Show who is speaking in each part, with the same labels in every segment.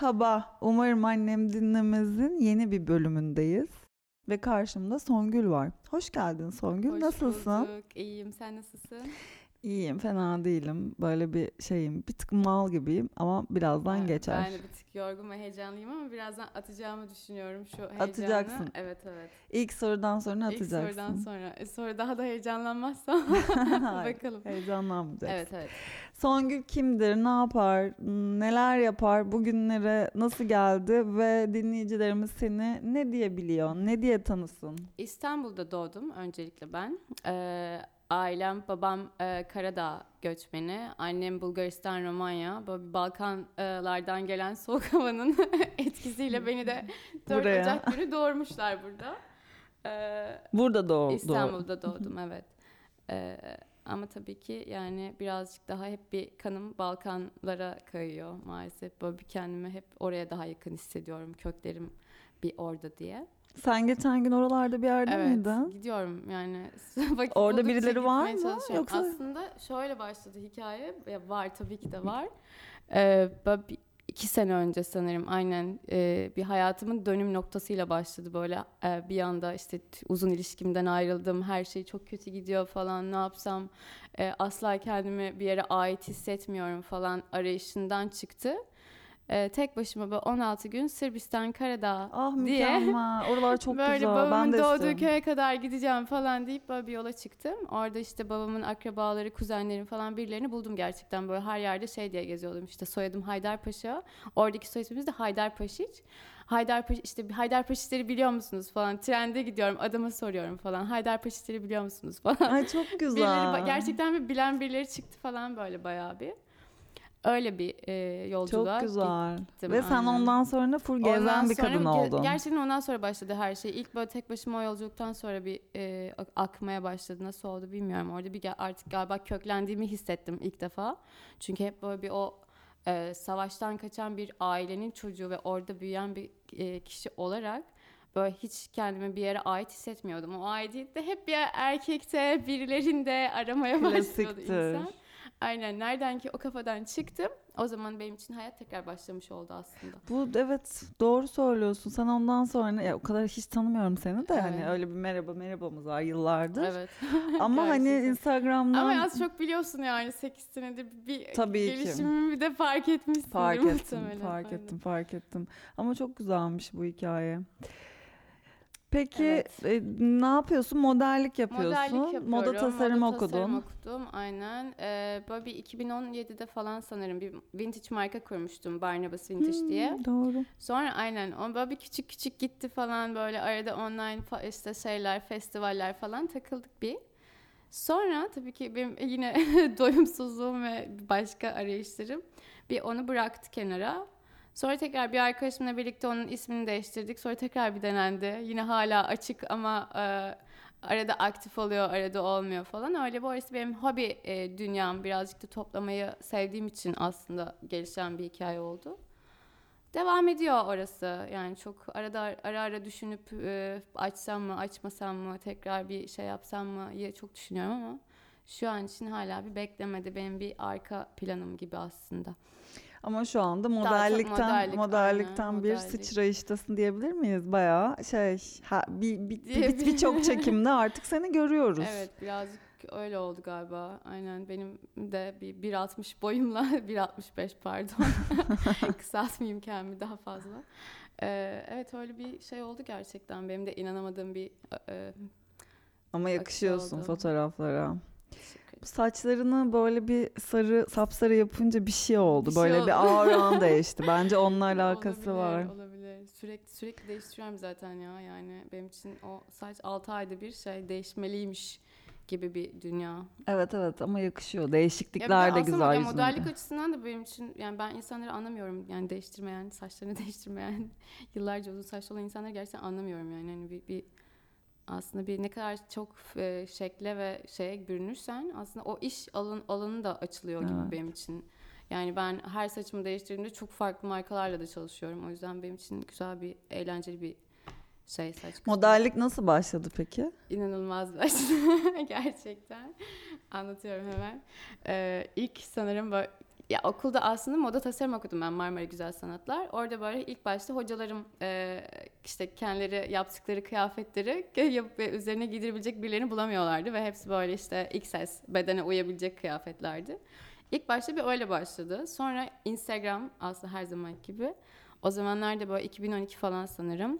Speaker 1: Merhaba. Umarım annem dinlemezin yeni bir bölümündeyiz. Ve karşımda Songül var. Hoş geldin Songül.
Speaker 2: Hoş
Speaker 1: Nasılsın?
Speaker 2: bulduk. İyiyim. Sen nasılsın?
Speaker 1: İyiyim, fena değilim. Böyle bir şeyim, bir tık mal gibiyim ama birazdan
Speaker 2: Ben-
Speaker 1: geçer.
Speaker 2: Ben de bir tık yorgun ve heyecanlıyım ama birazdan atacağımı düşünüyorum şu heyecanı.
Speaker 1: Atacaksın.
Speaker 2: Evet evet.
Speaker 1: İlk sorudan sonra
Speaker 2: İlk
Speaker 1: atacaksın.
Speaker 2: sorudan sonra. E, sonra daha da heyecanlanmazsam bakalım.
Speaker 1: Heyecanlanmayacaksın.
Speaker 2: Evet evet.
Speaker 1: Songül kimdir, ne yapar, neler yapar, bugünlere nasıl geldi ve dinleyicilerimiz seni ne diye biliyor, ne diye tanısın?
Speaker 2: İstanbul'da doğdum öncelikle ben. Ee, ailem, babam e, Karadağ göçmeni, annem Bulgaristan, Romanya. Böyle Balkanlardan gelen soğuk havanın etkisiyle beni de 4
Speaker 1: Buraya.
Speaker 2: Ocak günü doğurmuşlar burada. Ee,
Speaker 1: Burada doğ, doğ-
Speaker 2: İstanbul'da doğdum evet. Ee, ama tabii ki yani birazcık daha hep bir kanım Balkanlara kayıyor maalesef. Böyle bir kendimi hep oraya daha yakın hissediyorum. Köklerim bir orada diye.
Speaker 1: Sen geçen gün oralarda bir yerde
Speaker 2: evet
Speaker 1: miydin?
Speaker 2: gidiyorum yani. Vakit
Speaker 1: Orada birileri var mı? Yoksa-
Speaker 2: Aslında şöyle başladı hikaye. Ya var tabii ki de var. Ee, bir- iki sene önce sanırım aynen e, bir hayatımın dönüm noktasıyla başladı böyle e, bir anda işte uzun ilişkimden ayrıldım her şey çok kötü gidiyor falan ne yapsam e, asla kendimi bir yere ait hissetmiyorum falan arayışından çıktı. E, tek başıma böyle 16 gün Sırbistan Karadağ
Speaker 1: Ah
Speaker 2: diye
Speaker 1: mükemmel. Oralar çok
Speaker 2: böyle
Speaker 1: güzel.
Speaker 2: babamın
Speaker 1: Ben de
Speaker 2: doğduğu
Speaker 1: istiyorum.
Speaker 2: köye kadar gideceğim falan deyip böyle bir yola çıktım. Orada işte babamın akrabaları, kuzenlerim falan birilerini buldum gerçekten. Böyle her yerde şey diye geziyordum işte soyadım Haydarpaşa. Oradaki soy ismimiz de Haydarpaşiç. Haydarpaşa işte Haydarpaşiçleri biliyor musunuz falan. Trende gidiyorum adama soruyorum falan. Haydarpaşiçleri biliyor musunuz falan.
Speaker 1: Ay çok
Speaker 2: Birileri,
Speaker 1: güzel.
Speaker 2: ba- gerçekten bir bilen birileri çıktı falan böyle bayağı bir. Öyle bir e, yolculuğa
Speaker 1: Çok güzel.
Speaker 2: gittim,
Speaker 1: Ve sen
Speaker 2: aynen.
Speaker 1: ondan sonra full gezen
Speaker 2: Ondan
Speaker 1: bir
Speaker 2: sonra
Speaker 1: kadın
Speaker 2: ge-
Speaker 1: oldun.
Speaker 2: Gerçekten ondan sonra başladı her şey. İlk böyle tek başıma o yolculuktan sonra bir e, ak- akmaya başladı. Nasıl oldu bilmiyorum. Orada bir artık galiba köklendiğimi hissettim ilk defa. Çünkü hep böyle bir o e, savaştan kaçan bir ailenin çocuğu ve orada büyüyen bir e, kişi olarak böyle hiç kendimi bir yere ait hissetmiyordum. O aidiyet de hep bir erkekte, birilerinde aramaya başlıyordu
Speaker 1: Klasiktir.
Speaker 2: insan. Aynen. Nereden ki o kafadan çıktım. O zaman benim için hayat tekrar başlamış oldu aslında.
Speaker 1: Bu evet doğru söylüyorsun. Sen ondan sonra ya o kadar hiç tanımıyorum seni de hani
Speaker 2: Evet.
Speaker 1: öyle bir merhaba merhabamız var yıllardır.
Speaker 2: Evet.
Speaker 1: Ama hani. Instagram'dan
Speaker 2: Ama az çok biliyorsun yani 8 senedir bir
Speaker 1: Tabii ki.
Speaker 2: gelişimimi de fark etmişsin.
Speaker 1: fark ettim,
Speaker 2: muhtemelen.
Speaker 1: fark
Speaker 2: Aynen.
Speaker 1: ettim, fark ettim. Ama çok güzelmiş bu hikaye. Peki
Speaker 2: Evet.
Speaker 1: e, ne yapıyorsun? Modellik yapıyorsun.
Speaker 2: Modellik yapıyorum.
Speaker 1: Moda tasarım
Speaker 2: moda
Speaker 1: okudun.
Speaker 2: tasarım okudum aynen. Ee, böyle bir 2017'de falan sanırım bir vintage marka kurmuştum Barnabas Vintage
Speaker 1: Hmm,
Speaker 2: diye.
Speaker 1: Doğru.
Speaker 2: Sonra aynen o böyle bir küçük küçük gitti falan böyle arada online fa- işte şeyler festivaller falan takıldık bir. Sonra tabii ki benim yine doyumsuzluğum ve başka arayışlarım bir onu bıraktı kenara. Sonra tekrar bir arkadaşımla birlikte onun ismini değiştirdik. Sonra tekrar bir denendi. Yine hala açık ama e, arada aktif oluyor, arada olmuyor falan. Öyle bu orası benim hobi e, dünyam. Birazcık da toplamayı sevdiğim için aslında gelişen bir hikaye oldu. Devam ediyor orası. Yani çok arada ara ara düşünüp e, açsam mı, açmasam mı, tekrar bir şey yapsam mı diye çok düşünüyorum ama şu an için hala bir beklemedi. Benim bir arka planım gibi aslında.
Speaker 1: Ama şu anda
Speaker 2: çok
Speaker 1: modellikten
Speaker 2: modellik,
Speaker 1: modellikten
Speaker 2: aynen,
Speaker 1: bir
Speaker 2: modellik.
Speaker 1: sıçrayıştasın diyebilir miyiz? Bayağı şey ha, bir, bir, bir,
Speaker 2: Diyebilirim.
Speaker 1: birçok çekimde artık seni görüyoruz.
Speaker 2: Evet birazcık öyle oldu galiba. Aynen benim de bir 1.60 boyumla 1.65 pardon. Kısaltmayayım kendimi daha fazla. Ee, evet öyle bir şey oldu gerçekten. Benim de inanamadığım bir e,
Speaker 1: Ama yakışıyorsun fotoğraflara. Saçlarını böyle bir sarı sapsarı yapınca bir şey oldu.
Speaker 2: Bir şey
Speaker 1: böyle
Speaker 2: oldu.
Speaker 1: bir auran değişti. Bence onunla alakası
Speaker 2: olabilir,
Speaker 1: var.
Speaker 2: Olabilir. Sürekli sürekli değiştiriyorum zaten ya. Yani benim için o saç 6 ayda bir şey değişmeliymiş gibi bir dünya.
Speaker 1: Evet evet ama yakışıyor.
Speaker 2: Ya
Speaker 1: Değişiklikler de
Speaker 2: aslında
Speaker 1: güzel
Speaker 2: ya
Speaker 1: yüzünde.
Speaker 2: modellik açısından da benim için yani ben insanları anlamıyorum yani değiştirmeyen, saçlarını değiştirmeyen, yıllarca uzun saçlı olan insanları gerçekten anlamıyorum yani. Hani bir, bir aslında bir ne kadar çok e, şekle ve şeye bürünürsen aslında o iş alan, alanı da açılıyor gibi
Speaker 1: Evet.
Speaker 2: benim için. Yani ben her saçımı değiştirdiğimde çok farklı markalarla da çalışıyorum. O yüzden benim için güzel bir, eğlenceli bir şey saç kısmı.
Speaker 1: Modellik nasıl başladı peki?
Speaker 2: İnanılmaz başladı gerçekten. Anlatıyorum hemen. Ee, ilk sanırım Ya okulda aslında moda tasarım okudum ben Marmara Güzel Sanatlar. Orada böyle ilk başta hocalarım e, işte kendileri yaptıkları kıyafetleri yapıp ve üzerine giydirebilecek birilerini bulamıyorlardı ve hepsi böyle işte XS bedene uyabilecek kıyafetlerdi. İlk başta bir öyle başladı. Sonra Instagram aslında her zaman gibi. O zamanlarda böyle 2012 falan sanırım.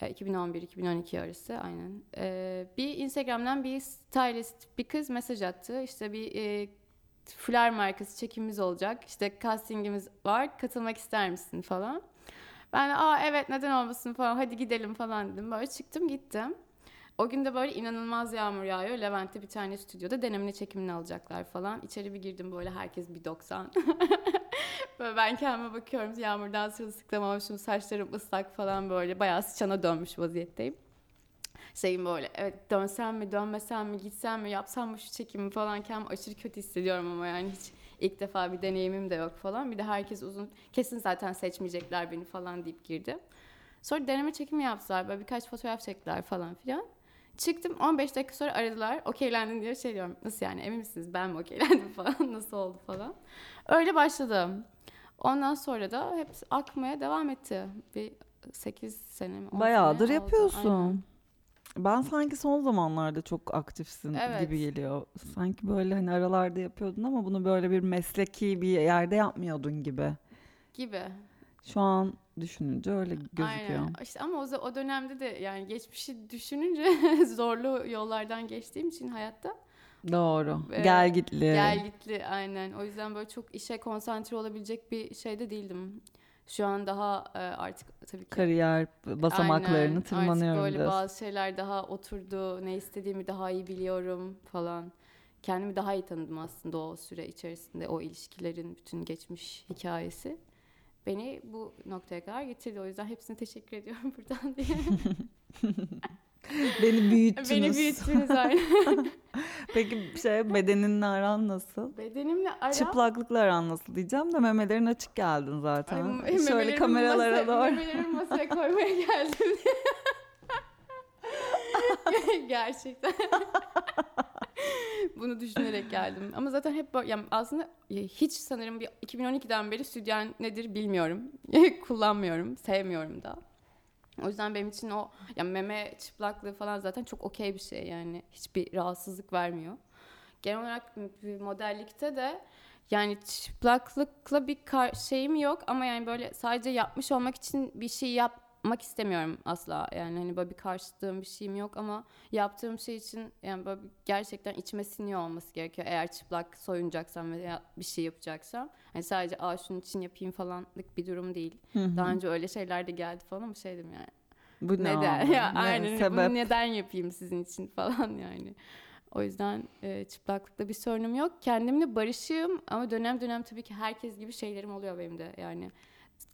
Speaker 2: 2011-2012 arası aynen. Ee, bir Instagram'dan bir stylist bir kız mesaj attı. İşte bir e, fular markası çekimimiz olacak. İşte castingimiz var. Katılmak ister misin falan. Ben aa evet neden olmasın falan hadi gidelim falan dedim. Böyle çıktım gittim. O gün de böyle inanılmaz yağmur yağıyor. Levent'te bir tane stüdyoda denemini çekimini alacaklar falan. İçeri bir girdim böyle herkes bir 90. böyle ben kendime bakıyorum yağmurdan sırılsıklam saçlarım ıslak falan böyle bayağı sıçana dönmüş vaziyetteyim. Şeyim böyle evet dönsem mi dönmesem mi gitsem mi yapsam mı şu çekimi falan kendimi aşırı kötü hissediyorum ama yani hiç ilk defa bir deneyimim de yok falan. Bir de herkes uzun kesin zaten seçmeyecekler beni falan deyip girdim. Sonra deneme çekimi yaptılar böyle birkaç fotoğraf çektiler falan filan. Çıktım 15 dakika sonra aradılar. Okeylendin diye şey diyorum. Nasıl yani emin misiniz ben mi okeylendim falan nasıl oldu falan. Öyle başladım. Ondan sonra da hep akmaya devam etti. Bir 8 sene mi? 10
Speaker 1: Bayağıdır
Speaker 2: sene oldu.
Speaker 1: yapıyorsun.
Speaker 2: Aynen.
Speaker 1: Ben sanki son zamanlarda çok aktifsin
Speaker 2: Evet.
Speaker 1: gibi geliyor. Sanki böyle hani aralarda yapıyordun ama bunu böyle bir mesleki bir yerde yapmıyordun gibi.
Speaker 2: Gibi.
Speaker 1: Şu an düşününce öyle gözüküyor.
Speaker 2: Aynen. İşte ama o, za- o dönemde de yani geçmişi düşününce zorlu yollardan geçtiğim için hayatta
Speaker 1: Doğru.
Speaker 2: Ee,
Speaker 1: Gel gitli.
Speaker 2: gel gitli aynen. O yüzden böyle çok işe konsantre olabilecek bir şeyde değildim. Şu an daha e, artık tabii ki
Speaker 1: Kariyer basamaklarını
Speaker 2: Aynen.
Speaker 1: tırmanıyorum
Speaker 2: Artık böyle
Speaker 1: biraz.
Speaker 2: bazı şeyler daha oturdu. Ne istediğimi daha iyi biliyorum falan. Kendimi daha iyi tanıdım aslında o süre içerisinde. O ilişkilerin bütün geçmiş hikayesi. Beni bu noktaya kadar getirdi. O yüzden hepsine teşekkür ediyorum buradan diye.
Speaker 1: Beni büyüttünüz.
Speaker 2: Beni büyüttünüz aynen.
Speaker 1: Peki şey bedeninle aran nasıl?
Speaker 2: Bedenimle aram...
Speaker 1: Çıplaklıkla aran nasıl diyeceğim de memelerin açık geldin zaten.
Speaker 2: Ay,
Speaker 1: Şöyle kameralara
Speaker 2: masa-
Speaker 1: doğru.
Speaker 2: Memelerimi masaya koymaya geldim. Gerçekten. Bunu düşünerek geldim. Ama zaten hep böyle, yani aslında hiç sanırım bir 2012'den beri sütyen nedir bilmiyorum. Kullanmıyorum, sevmiyorum da. O yüzden benim için o yani meme çıplaklığı falan zaten çok okey bir şey yani. Hiçbir rahatsızlık vermiyor. Genel olarak modellikte de yani çıplaklıkla bir kar- şeyim yok ama yani böyle sadece yapmış olmak için bir şey yapmak istemiyorum asla. Yani hani böyle bir karşıtlığım bir şeyim yok ama yaptığım şey için yani böyle gerçekten içime siniyor olması gerekiyor. Eğer çıplak soyunacaksam veya bir şey yapacaksam. Hani sadece aa şunun için yapayım falanlık bir durum değil.
Speaker 1: Hı hı.
Speaker 2: Daha önce öyle şeyler de geldi falan ama şeydim yani.
Speaker 1: Bu ne
Speaker 2: Neden? ya
Speaker 1: Ne
Speaker 2: aynen
Speaker 1: sebep?
Speaker 2: bunu neden yapayım sizin için falan yani. O yüzden e, çıplaklıkta bir sorunum yok. Kendimle barışığım ama dönem dönem tabii ki herkes gibi şeylerim oluyor benim de. Yani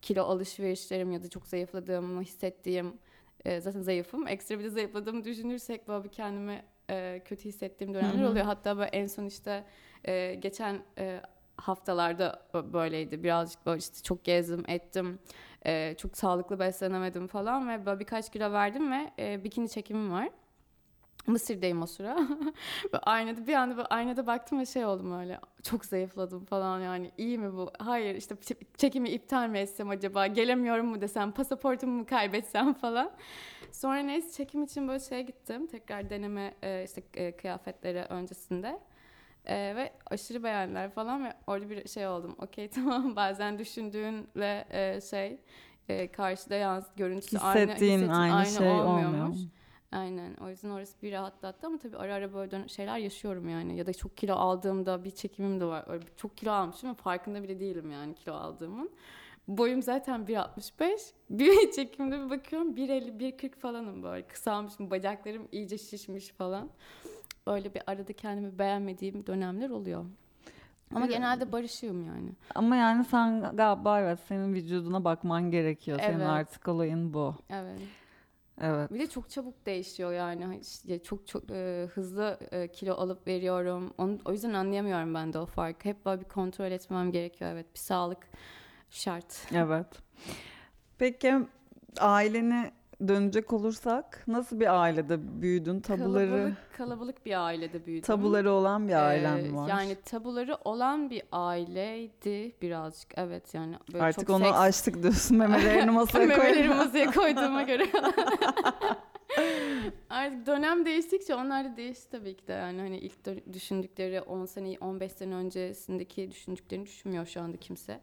Speaker 2: kilo alışverişlerim ya da çok zayıfladığımı hissettiğim e, zaten zayıfım. Ekstra bir de zayıfladığımı düşünürsek böyle bir kendimi e, kötü hissettiğim dönemler oluyor. Hatta böyle en son işte e, geçen e, haftalarda böyleydi. Birazcık böyle işte çok gezdim, ettim. E, çok sağlıklı beslenemedim falan ve böyle birkaç kilo verdim ve e, bikini çekimim var. Mısır'dayım o sıra. Aynada bir anda aynada baktım ve şey oldum öyle. Çok zayıfladım falan yani. İyi mi bu? Hayır işte çekimi iptal mi etsem acaba? Gelemiyorum mu desem? Pasaportumu mu kaybetsem falan. Sonra neyse çekim için böyle şeye gittim. Tekrar deneme e, işte e, kıyafetleri öncesinde. E, ve aşırı beğendiler falan ve orada bir şey oldum. Okey tamam bazen düşündüğünle e, şey e, karşıda yalnız görüntüsü aynı,
Speaker 1: Hissettiğin
Speaker 2: hissettiğin
Speaker 1: aynı şey
Speaker 2: olmuyormuş.
Speaker 1: olmuyor.
Speaker 2: Aynen. O yüzden orası bir rahatlattı ama tabii ara ara böyle şeyler yaşıyorum yani. Ya da çok kilo aldığımda bir çekimim de var. Öyle çok kilo almışım ama farkında bile değilim yani kilo aldığımın. Boyum zaten 1.65. Bir çekimde bir bakıyorum 1.50, 1.40 falanım böyle. Kısalmışım, bacaklarım iyice şişmiş falan. Öyle bir arada kendimi beğenmediğim dönemler oluyor. Ama
Speaker 1: Evet.
Speaker 2: genelde barışığım yani.
Speaker 1: Ama yani sen galiba evet senin vücuduna bakman gerekiyor. Senin
Speaker 2: Evet.
Speaker 1: artık olayın bu.
Speaker 2: Evet.
Speaker 1: Evet.
Speaker 2: Bir de çok çabuk değişiyor yani. Hani işte çok çok e, hızlı e, kilo alıp veriyorum. Onu, o yüzden anlayamıyorum ben de o farkı. Hep böyle bir kontrol etmem gerekiyor. Evet, bir sağlık şart.
Speaker 1: Evet. Peki aileni dönecek olursak nasıl bir ailede büyüdün? Tabuları
Speaker 2: Kalabalık, kalabalık bir ailede büyüdüm.
Speaker 1: tabuları olan bir ailen
Speaker 2: Ee,
Speaker 1: var.
Speaker 2: Yani tabuları olan bir aileydi birazcık. Evet yani böyle
Speaker 1: Artık
Speaker 2: çok
Speaker 1: onu
Speaker 2: seks...
Speaker 1: açtık diyorsun. Memelerini masaya
Speaker 2: Memeleri
Speaker 1: koydun.
Speaker 2: masaya koyduğuma göre. Artık dönem değiştikçe onlar da değişti tabii ki de. Yani hani ilk düşündükleri 10 sene, 15 sene öncesindeki düşündüklerini düşünmüyor şu anda kimse.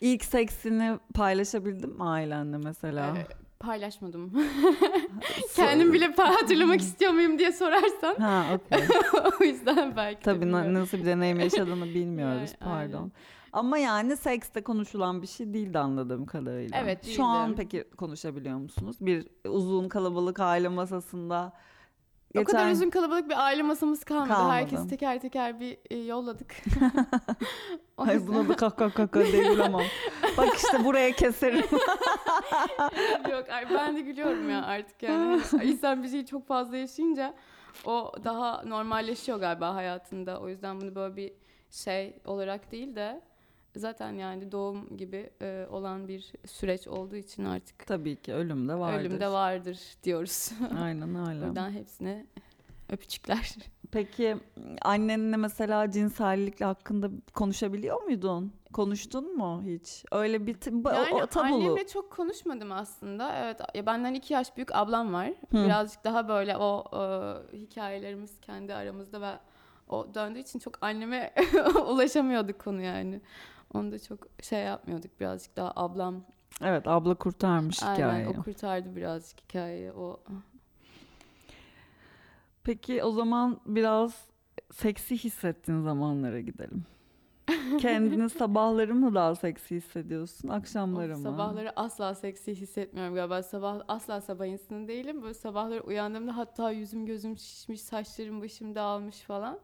Speaker 1: İlk seksini paylaşabildin mi ailenle mesela?
Speaker 2: Ee, paylaşmadım. Kendim bile hatırlamak istiyor muyum diye sorarsan.
Speaker 1: Ha okey.
Speaker 2: o yüzden belki
Speaker 1: Tabii
Speaker 2: bilmiyorum.
Speaker 1: nasıl bir deneyim yaşadığını bilmiyoruz
Speaker 2: Yani,
Speaker 1: pardon.
Speaker 2: aynen.
Speaker 1: Ama yani sekste konuşulan bir şey değildi anladığım kadarıyla.
Speaker 2: Evet,
Speaker 1: Şu an
Speaker 2: değildi.
Speaker 1: peki konuşabiliyor musunuz? Bir uzun kalabalık aile masasında.
Speaker 2: O kadar
Speaker 1: geçen-
Speaker 2: uzun kalabalık bir aile masamız kalmadı.
Speaker 1: Kalmadı.
Speaker 2: Herkesi teker teker bir e, yolladık.
Speaker 1: Ay buna da kaka kaka diye gülemem. Bak işte buraya keserim.
Speaker 2: Yok ay ben de gülüyorum ya artık yani. İnsan bir şeyi çok fazla yaşayınca o daha normalleşiyor galiba hayatında. O yüzden bunu böyle bir şey olarak değil de zaten yani doğum gibi e, olan bir süreç olduğu için artık
Speaker 1: Tabii ki ölüm de vardır.
Speaker 2: ölüm de vardır diyoruz.
Speaker 1: Aynen öyle.
Speaker 2: Buradan hepsine öpücükler.
Speaker 1: Peki annenle mesela cinsellikle hakkında konuşabiliyor muydun? Konuştun mu hiç? Öyle bir
Speaker 2: Yani
Speaker 1: o, tabulu.
Speaker 2: annemle çok konuşmadım aslında. Evet ya benden iki yaş büyük ablam var.
Speaker 1: Hı.
Speaker 2: Birazcık daha böyle o e, hikayelerimiz kendi aramızda ve o döndüğü için çok anneme ulaşamıyorduk konu yani. Onu da çok şey yapmıyorduk birazcık daha ablam.
Speaker 1: Evet abla kurtarmış
Speaker 2: Aynen
Speaker 1: hikayeyi.
Speaker 2: o kurtardı birazcık hikayeyi. O
Speaker 1: Peki o zaman biraz seksi hissettiğin zamanlara gidelim. Kendini sabahları mı daha seksi hissediyorsun, akşamları mı?
Speaker 2: Sabahları asla seksi hissetmiyorum galiba. Sabah asla sabah insanı değilim. Böyle sabahları uyandığımda hatta yüzüm gözüm şişmiş, saçlarım başım dağılmış falan.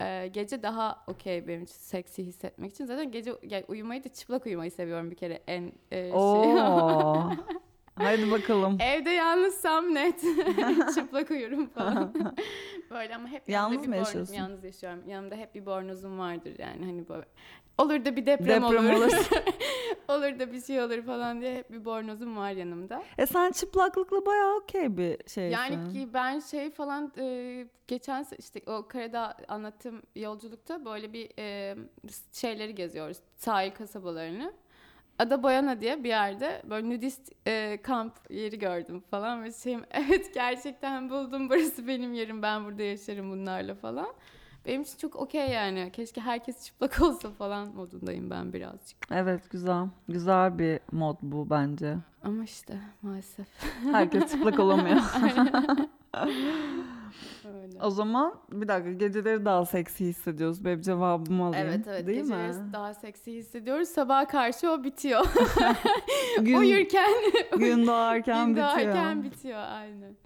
Speaker 2: Ee, gece daha okey benim için seksi hissetmek için. Zaten gece yani uyumayı da çıplak uyumayı seviyorum bir kere en e, şey.
Speaker 1: Haydi bakalım.
Speaker 2: Evde yalnızsam net çıplak uyurum falan. Böyle ama hep
Speaker 1: Yalnız mı yaşıyorsun?
Speaker 2: Yalnız yaşıyorum. Yanımda hep bir bornozum vardır yani hani böyle. Olur da bir deprem,
Speaker 1: Deprem
Speaker 2: olur.
Speaker 1: olur.
Speaker 2: olur da bir şey olur falan diye hep bir bornozum var yanımda.
Speaker 1: E sen çıplaklıkla bayağı okey bir şeysin.
Speaker 2: Yani ki ben şey falan e, geçen işte o karada anlattığım yolculukta böyle bir e, şeyleri geziyoruz. Sahil kasabalarını. Ada Boyana diye bir yerde böyle nudist e, kamp yeri gördüm falan ve şeyim evet gerçekten buldum burası benim yerim ben burada yaşarım bunlarla falan. Benim için çok okey yani. Keşke herkes çıplak olsa falan modundayım ben birazcık.
Speaker 1: Evet güzel. Güzel bir mod bu bence.
Speaker 2: Ama işte maalesef.
Speaker 1: Herkes çıplak olamıyor.
Speaker 2: Öyle.
Speaker 1: o zaman bir dakika geceleri daha seksi hissediyoruz. Benim cevabımı alayım.
Speaker 2: Evet evet
Speaker 1: Değil
Speaker 2: geceleri
Speaker 1: mi?
Speaker 2: daha seksi hissediyoruz. Sabaha karşı o bitiyor.
Speaker 1: Gün,
Speaker 2: Uyurken
Speaker 1: gün doğarken
Speaker 2: gün
Speaker 1: bitiyor.
Speaker 2: doğarken bitiyor aynen.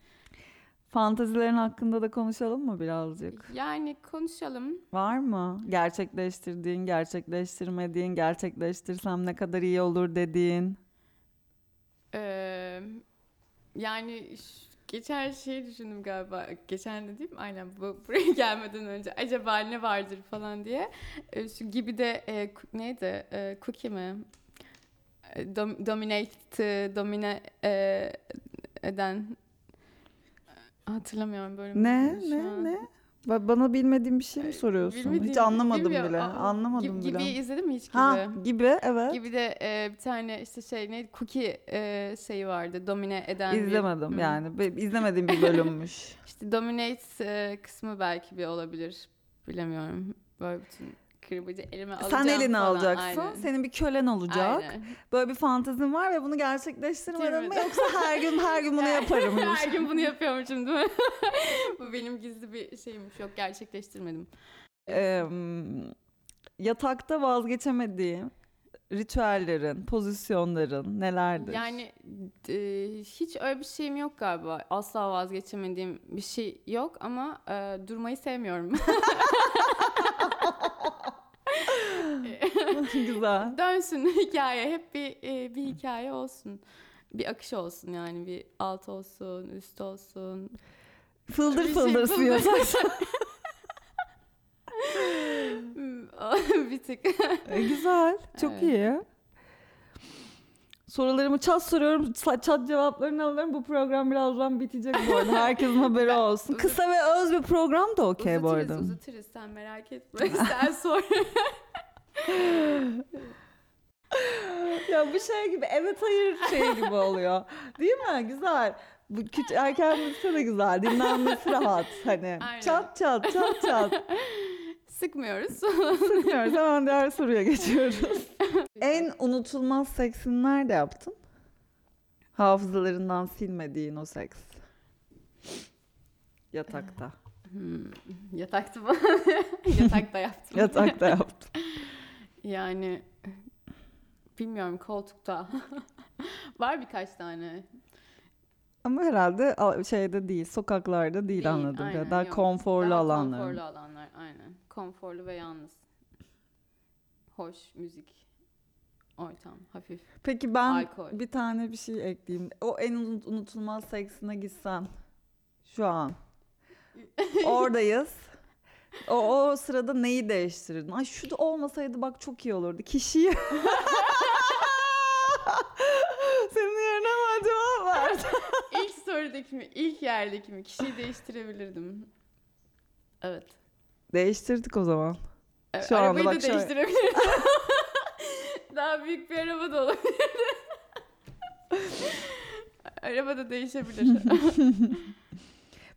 Speaker 1: Fantazilerin hakkında da konuşalım mı birazcık?
Speaker 2: Yani konuşalım.
Speaker 1: Var mı? Gerçekleştirdiğin, gerçekleştirmediğin, gerçekleştirsem ne kadar iyi olur dediğin.
Speaker 2: Ee, yani geçen şey düşündüm galiba. Geçen de değil mi? Aynen bu buraya gelmeden önce. Acaba ne vardır falan diye. Ee, şu gibi de e, neydi? E, cookie mi? Dom- dominate, domine e, eden hatırlamıyorum böyle.
Speaker 1: Ne?
Speaker 2: şu
Speaker 1: Ne?
Speaker 2: an.
Speaker 1: Ne? Ba- Bana bilmediğim bir şey mi soruyorsun? Hiç
Speaker 2: Bilmediğim-
Speaker 1: anlamadım
Speaker 2: bilmiyorum.
Speaker 1: bile.
Speaker 2: Aa,
Speaker 1: Anlamadım
Speaker 2: gibi,
Speaker 1: bile.
Speaker 2: Gibi izledin mi hiç gibi?
Speaker 1: Ha gibi evet.
Speaker 2: Gibi de e, bir tane işte şey neydi cookie e, şeyi vardı domine eden bir-
Speaker 1: İzlemedim
Speaker 2: Hı.
Speaker 1: yani. Be- izlemediğim bir bölümmüş.
Speaker 2: İşte dominate e, kısmı belki bir olabilir. Bilemiyorum. Böyle bütün kırbacı elime alacağım
Speaker 1: Sen eline
Speaker 2: falan.
Speaker 1: alacaksın.
Speaker 2: Aynen.
Speaker 1: Senin bir kölen olacak.
Speaker 2: Aynen.
Speaker 1: Böyle bir fantezin var ve bunu gerçekleştirmedin mi yoksa her gün her gün bunu yaparım.
Speaker 2: Her gün bunu yapıyormuşum değil mi? Bu benim gizli bir şeymiş. Yok gerçekleştirmedim.
Speaker 1: Ee, yatakta vazgeçemediğin ritüellerin, pozisyonların nelerdir?
Speaker 2: Yani e, hiç öyle bir şeyim yok galiba. Asla vazgeçemediğim bir şey yok ama e, durmayı sevmiyorum.
Speaker 1: Güzel.
Speaker 2: Dönsün hikaye. Hep bir e, bir hikaye olsun. Bir akış olsun yani. Bir alt olsun, üst olsun.
Speaker 1: Fıldır
Speaker 2: Bir şey
Speaker 1: fıldır
Speaker 2: fıldır.
Speaker 1: suya
Speaker 2: bir tık.
Speaker 1: E, Güzel. Çok
Speaker 2: Evet.
Speaker 1: iyi. Sorularımı çat soruyorum, çat cevaplarını alıyorum. Bu program birazdan bitecek bu arada. Herkesin haberi olsun. Kısa ve öz bir program da okey bu
Speaker 2: uzatırız
Speaker 1: arada.
Speaker 2: uzatırız sen merak etme. sen sor.
Speaker 1: Ya bu şey gibi evet hayır şey gibi oluyor. Değil mi? Güzel. Bu küçük erken bitse de güzel. Dinlenmesi rahat. Hani
Speaker 2: Aynen.
Speaker 1: çat çat çat çat.
Speaker 2: Sıkmıyoruz.
Speaker 1: Sıkmıyoruz. Hemen diğer soruya geçiyoruz. en unutulmaz seksini nerede yaptın? Hafızalarından silmediğin o seks. Yatakta.
Speaker 2: Hmm, yatakta mı? Yatakta yaptım.
Speaker 1: Yatakta yaptım.
Speaker 2: Yani bilmiyorum koltukta. Var birkaç tane.
Speaker 1: Ama herhalde şeyde değil, sokaklarda değil,
Speaker 2: Değil,
Speaker 1: anladım.
Speaker 2: aynen,
Speaker 1: Daha
Speaker 2: yok.
Speaker 1: konforlu
Speaker 2: Daha
Speaker 1: alanlar.
Speaker 2: Konforlu alanlar aynen. Konforlu ve yalnız. Hoş müzik. Ortam hafif.
Speaker 1: Peki ben
Speaker 2: Alkol.
Speaker 1: bir tane bir şey ekleyeyim. O en unut- unutulmaz seksine gitsen şu an. Oradayız. O, o sırada neyi değiştirirdin? Ay şu da olmasaydı bak çok iyi olurdu. Kişiyi. Senin yerine mi acaba verdi?
Speaker 2: ilk sorudaki mi, ilk yerdeki mi? Kişiyi değiştirebilirdim. Evet.
Speaker 1: Değiştirdik o zaman.
Speaker 2: Evet,
Speaker 1: Şu anda
Speaker 2: arabayı
Speaker 1: bak
Speaker 2: da
Speaker 1: şöyle-
Speaker 2: değiştirebilirdim. Daha büyük bir araba da olabilirdi. araba da değişebilir.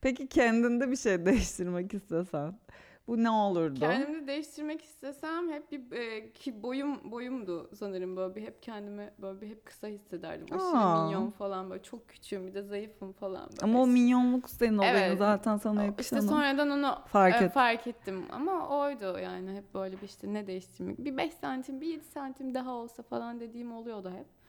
Speaker 1: Peki kendinde bir şey değiştirmek istesen bu ne olurdu?
Speaker 2: Kendimi değiştirmek istesem hep bir e, ki boyum boyumdu sanırım böyle bir hep kendimi böyle bir hep kısa hissederdim. Aşırı
Speaker 1: Aa.
Speaker 2: minyon falan böyle çok küçüğüm bir de zayıfım falan böyle.
Speaker 1: Ama o minyonluk senin olayın
Speaker 2: Evet.
Speaker 1: zaten sana yakışan
Speaker 2: İşte sonradan onu
Speaker 1: Fark
Speaker 2: e,
Speaker 1: et.
Speaker 2: fark ettim ama oydu yani hep böyle bir işte ne değiştirmek bir 5 santim bir 7 santim daha olsa falan dediğim oluyordu hep.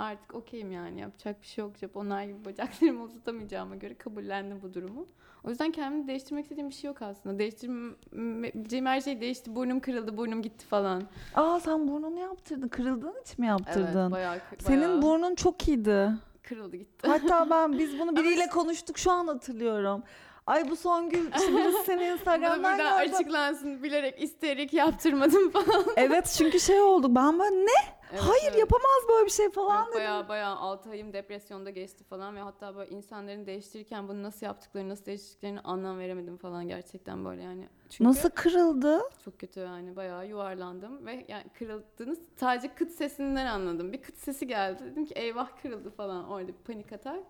Speaker 2: Artık okeyim yani yapacak bir şey yok. Hep onlar gibi bacaklarımı uzatamayacağıma göre kabullendim bu durumu. O yüzden kendimi değiştirmek istediğim bir şey yok aslında. Değiştirmeyeceğim her şey değişti. Burnum kırıldı, burnum gitti falan.
Speaker 1: Aa sen burnunu yaptırdın. Kırıldığın için mi yaptırdın?
Speaker 2: Evet, bayağı,
Speaker 1: Senin
Speaker 2: bayağı
Speaker 1: burnun çok iyiydi.
Speaker 2: kırıldı gitti.
Speaker 1: Hatta ben biz bunu biriyle konuştuk şu an hatırlıyorum. Ay bu Songül birisi seni Instagram'dan gördü.
Speaker 2: açıklansın bilerek isteyerek yaptırmadım falan.
Speaker 1: Evet çünkü şey oldu ben böyle ne?
Speaker 2: Evet,
Speaker 1: Hayır
Speaker 2: evet.
Speaker 1: yapamaz böyle bir şey falan
Speaker 2: Evet,
Speaker 1: dedim.
Speaker 2: Baya baya 6 ayım depresyonda geçti falan ve hatta böyle insanların değiştirirken bunu nasıl yaptıklarını, nasıl değiştirdiklerini anlam veremedim falan gerçekten böyle yani. Çünkü
Speaker 1: Nasıl kırıldı?
Speaker 2: Çok kötü yani bayağı yuvarlandım ve yani kırıldığını sadece kıt sesinden anladım. Bir kıt sesi geldi. Dedim ki eyvah kırıldı falan orada bir panik atak.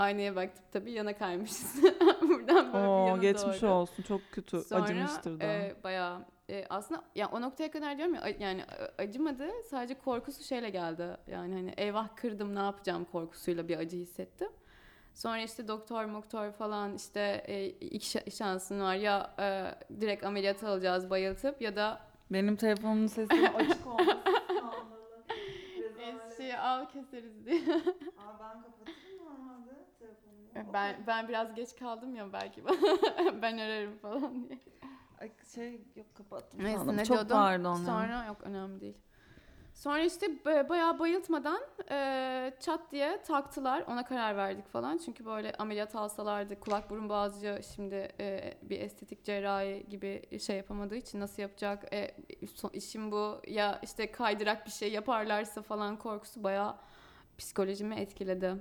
Speaker 2: Aynaya baktım tabii yana kaymışız. Buradan böyle bir
Speaker 1: Oo
Speaker 2: yana
Speaker 1: geçmiş
Speaker 2: doğru.
Speaker 1: olsun çok kötü
Speaker 2: Sonra
Speaker 1: acımıştır da.
Speaker 2: e, bayağı e, aslında ya o noktaya kadar diyorum ya yani acımadı sadece korkusu şeyle geldi yani hani eyvah kırdım ne yapacağım korkusuyla bir acı hissettim. Sonra işte doktor moktor falan işte e, iki şa- şansın var ya e, direkt ameliyat alacağız bayıltıp ya da
Speaker 1: Benim telefonumun sesi açık olması
Speaker 2: eşeği al keseriz diye.
Speaker 1: Aa, ben kapatırım telefonumu.
Speaker 2: ben ben biraz geç kaldım ya belki ben ararım falan diye.
Speaker 1: Ay, şey yok kapattım.
Speaker 2: Neyse ne
Speaker 1: Çok
Speaker 2: diyordum?
Speaker 1: pardon.
Speaker 2: Sonra yok önemli değil. Sonra işte ba- bayağı bayıltmadan e, çat diye taktılar. Ona karar verdik falan. Çünkü böyle ameliyat alsalardı kulak burun boğazcı şimdi e, bir estetik cerrahi gibi şey yapamadığı için nasıl yapacak? E, işim bu ya işte kaydırak bir şey yaparlarsa falan korkusu bayağı psikolojimi etkiledi.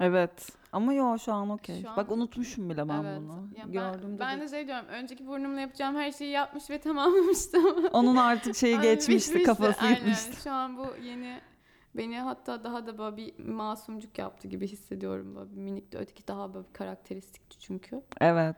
Speaker 1: Evet. Ama yo şu an okey.
Speaker 2: Şu an-
Speaker 1: Bak unutmuşum bile ben
Speaker 2: evet.
Speaker 1: bunu.
Speaker 2: Ya ben,
Speaker 1: Gördüğümde
Speaker 2: ben
Speaker 1: de-
Speaker 2: şey diyorum. Önceki burnumla yapacağım her şeyi yapmış ve tamamlamıştım.
Speaker 1: Onun artık şeyi geçmişti,
Speaker 2: bitmişti,
Speaker 1: kafası
Speaker 2: aynen.
Speaker 1: gitmişti.
Speaker 2: Şu an bu yeni beni hatta daha da böyle bir masumcuk yaptı gibi hissediyorum. Böyle bir minik de öteki daha böyle bir karakteristikti çünkü.
Speaker 1: Evet.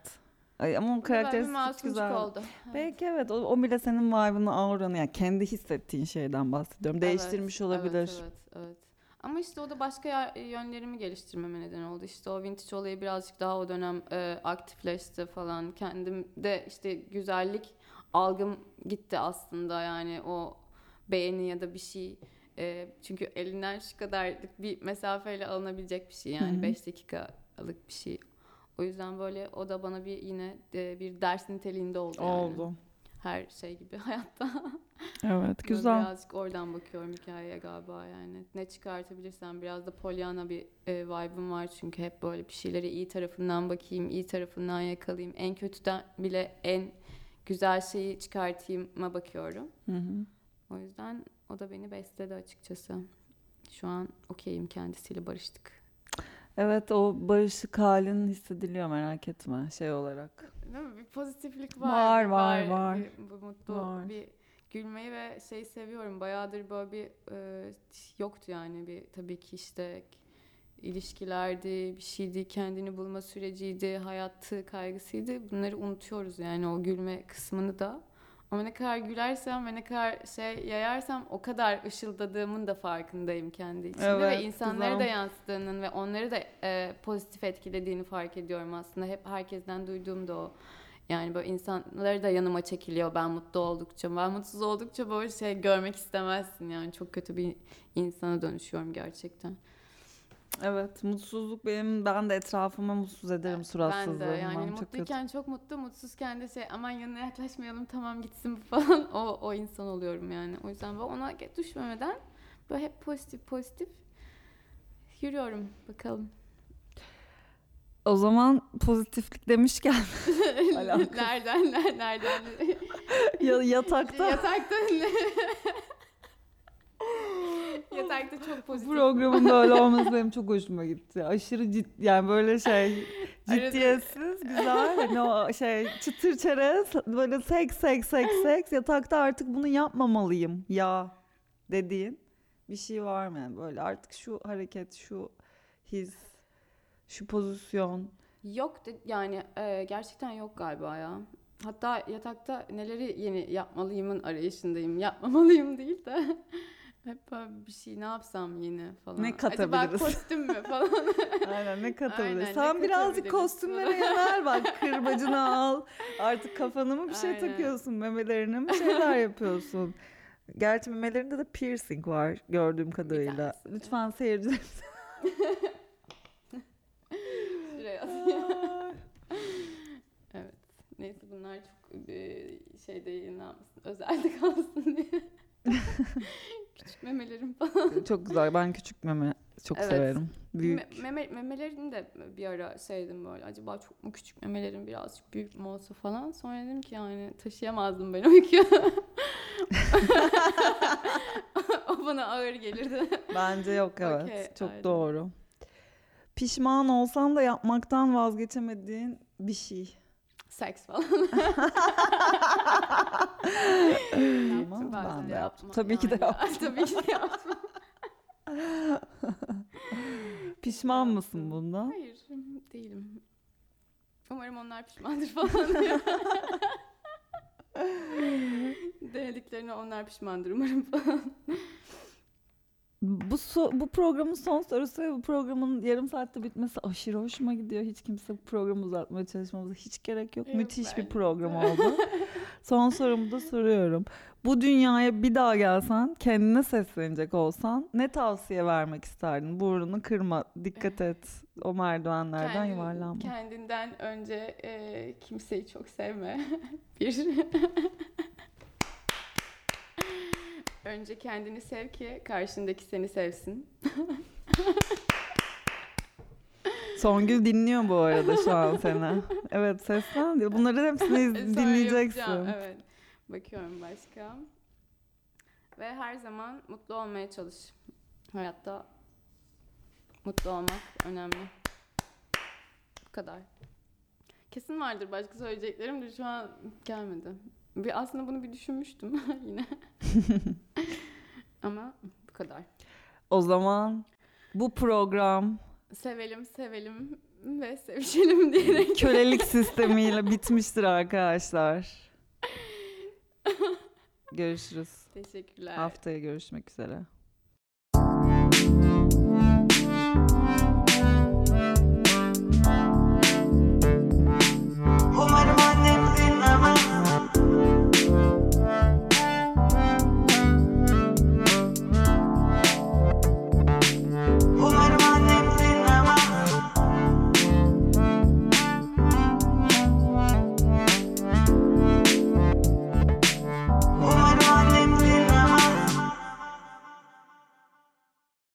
Speaker 1: Ay, ama o
Speaker 2: Böyle bir
Speaker 1: karakteristik
Speaker 2: masumcuk
Speaker 1: güzel.
Speaker 2: oldu.
Speaker 1: Belki evet o, o bile senin vibe'ını, auranı yani kendi hissettiğin şeyden bahsediyorum.
Speaker 2: Evet,
Speaker 1: Değiştirmiş
Speaker 2: evet,
Speaker 1: olabilir.
Speaker 2: Evet, evet, Ama işte o da başka ya- yönlerimi geliştirmeme neden oldu. İşte o vintage olayı birazcık daha o dönem e, aktifleşti falan. Kendimde işte güzellik algım gitti aslında yani o beğeni ya da bir şey. E, çünkü elinden şu kadarlık bir mesafeyle alınabilecek bir şey yani 5 dakikalık bir şey. O yüzden böyle o da bana bir yine e, bir ders niteliğinde oldu. yani. Her şey gibi hayatta.
Speaker 1: Evet güzel.
Speaker 2: Birazcık oradan bakıyorum hikayeye galiba yani. Ne çıkartabilirsem biraz da Pollyanna bir e, vibe'ım var çünkü hep böyle bir şeyleri iyi tarafından bakayım, iyi tarafından yakalayayım. En kötüden bile en güzel şeyi çıkartayım'a bakıyorum.
Speaker 1: Hı hı.
Speaker 2: O yüzden o da beni besledi açıkçası. Şu an okeyim kendisiyle barıştık.
Speaker 1: Evet o barışık halin hissediliyor merak etme şey olarak.
Speaker 2: Değil mi? Bir pozitiflik var.
Speaker 1: Var,
Speaker 2: bir
Speaker 1: var, var.
Speaker 2: Bir, bu mutlu
Speaker 1: Var.
Speaker 2: bir gülmeyi ve şeyi seviyorum. Bayağıdır böyle bir e, yoktu yani bir tabii ki işte ilişkilerdi, bir şeydi, kendini bulma süreciydi, hayattı, kaygısıydı. Bunları unutuyoruz yani o gülme kısmını da. Ama ne kadar gülersem ve ne kadar şey yayarsam o kadar ışıldadığımın da farkındayım kendi içimde
Speaker 1: Evet,
Speaker 2: ve insanları da
Speaker 1: güzel.
Speaker 2: yansıttığının ve onları da e, pozitif etkilediğini fark ediyorum aslında. Hep herkesten duyduğum da o. Yani böyle insanları da yanıma çekiliyor ben mutlu oldukça. Ben mutsuz oldukça böyle şey görmek istemezsin yani. Çok kötü bir insana dönüşüyorum gerçekten.
Speaker 1: Evet mutsuzluk benim ben de etrafıma mutsuz ederim
Speaker 2: Ben
Speaker 1: suratsızlığım.
Speaker 2: de yani
Speaker 1: çok kötü.
Speaker 2: mutluyken çok mutlu, mutsuzken de şey aman yanına yaklaşmayalım tamam gitsin bu falan o, o insan oluyorum yani. O yüzden ben ona düşmemeden böyle hep pozitif pozitif yürüyorum bakalım.
Speaker 1: O zaman pozitiflik demişken
Speaker 2: nereden ner- nereden?
Speaker 1: ya, yatakta
Speaker 2: Yatakta Yatakta çok pozitif.
Speaker 1: programın böyle olması benim çok hoşuma gitti. Aşırı ciddi yani böyle şey ciddiyetsiz güzel hani o şey çıtır çerez böyle seks seks seks seks yatakta artık bunu yapmamalıyım ya dediğin bir şey var mı yani böyle artık şu hareket şu his şu pozisyon
Speaker 2: Yok de- yani e, gerçekten yok galiba ya. Hatta yatakta neleri yeni yapmalıyımın arayışındayım. Yapmamalıyım değil de hep böyle bir şey ne yapsam yeni falan.
Speaker 1: Ne katabiliriz?
Speaker 2: Acaba kostüm mü falan.
Speaker 1: Aynen ne katabiliriz?
Speaker 2: Aynen, ne
Speaker 1: Sen birazcık
Speaker 2: katabiliriz
Speaker 1: kostümlere yönel bak kırbacını al. Artık kafana mı bir şey
Speaker 2: Aynen.
Speaker 1: takıyorsun memelerine mi şeyler yapıyorsun? Gerçi memelerinde de piercing var gördüğüm kadarıyla.
Speaker 2: tanesi.
Speaker 1: Lütfen seyirciler.
Speaker 2: Şuraya evet. Neyse bunlar çok e, şeyde yayınlanmasın. Özelde kalsın diye. Küçük memelerim falan.
Speaker 1: çok güzel. Ben küçük meme çok
Speaker 2: Evet.
Speaker 1: severim. Büyük.
Speaker 2: Me- meme, memelerini de bir ara şeydim böyle acaba çok mu küçük memelerim birazcık büyük mü olsa falan. Sonra dedim ki yani taşıyamazdım ben o yükü. o bana ağır gelirdi.
Speaker 1: Bence yok evet.
Speaker 2: Okey,
Speaker 1: çok
Speaker 2: aynen.
Speaker 1: doğru. Pişman olsan da yapmaktan vazgeçemediğin bir şey.
Speaker 2: Seks falan.
Speaker 1: Ama
Speaker 2: bazen
Speaker 1: ben de yaptım. Tabii ki de yaptım.
Speaker 2: Tabii ki de yaptım.
Speaker 1: Pişman mısın bundan?
Speaker 2: Hayır değilim. Umarım onlar pişmandır falan diyor. Denediklerine onlar pişmandır umarım falan.
Speaker 1: Bu so- bu programın son sorusu ve bu programın yarım saatte bitmesi aşırı hoşuma gidiyor. Hiç kimse bu programı uzatmaya çalışmamıza hiç gerek yok.
Speaker 2: Yok,
Speaker 1: Müthiş bir
Speaker 2: bence
Speaker 1: program oldu. son sorumu da soruyorum. Bu dünyaya bir daha gelsen, kendine seslenecek olsan ne tavsiye vermek isterdin? Burnunu kırma, dikkat et. O merdivenlerden
Speaker 2: Kendin-
Speaker 1: yuvarlanma.
Speaker 2: Kendinden önce e, kimseyi çok sevme. Bir. Önce kendini sev ki karşındaki seni sevsin.
Speaker 1: Songül dinliyor bu arada şu an seni. Evet seslen diyor. Bunların hepsini iz-
Speaker 2: Sonra
Speaker 1: dinleyeceksin.
Speaker 2: yapacağım, Evet. Bakıyorum başka. Ve her zaman mutlu olmaya çalış. Hayatta mutlu olmak önemli. Bu kadar. Kesin vardır başka söyleyeceklerim de şu an gelmedi. Bir aslında bunu bir düşünmüştüm yine. Ama bu kadar.
Speaker 1: O zaman bu program
Speaker 2: Sevelim, sevelim ve sevişelim diyerek.
Speaker 1: kölelik sistemiyle bitmiştir arkadaşlar. Görüşürüz.
Speaker 2: Teşekkürler.
Speaker 1: Haftaya görüşmek üzere.